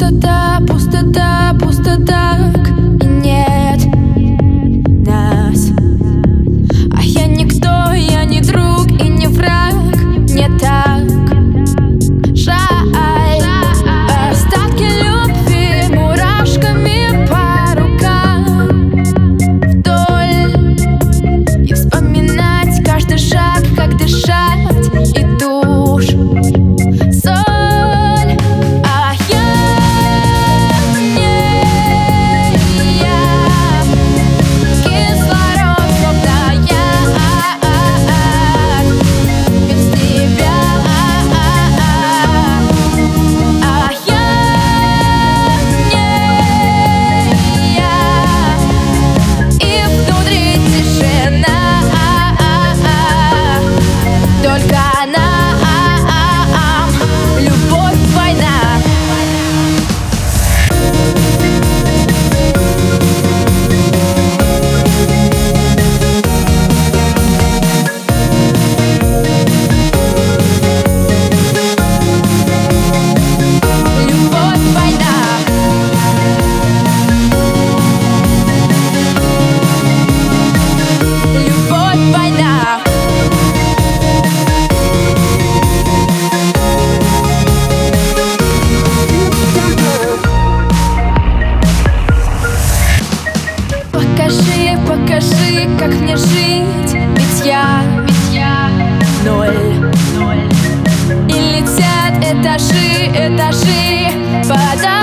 Пустота, пустота, пустота. И нет этажи, этажи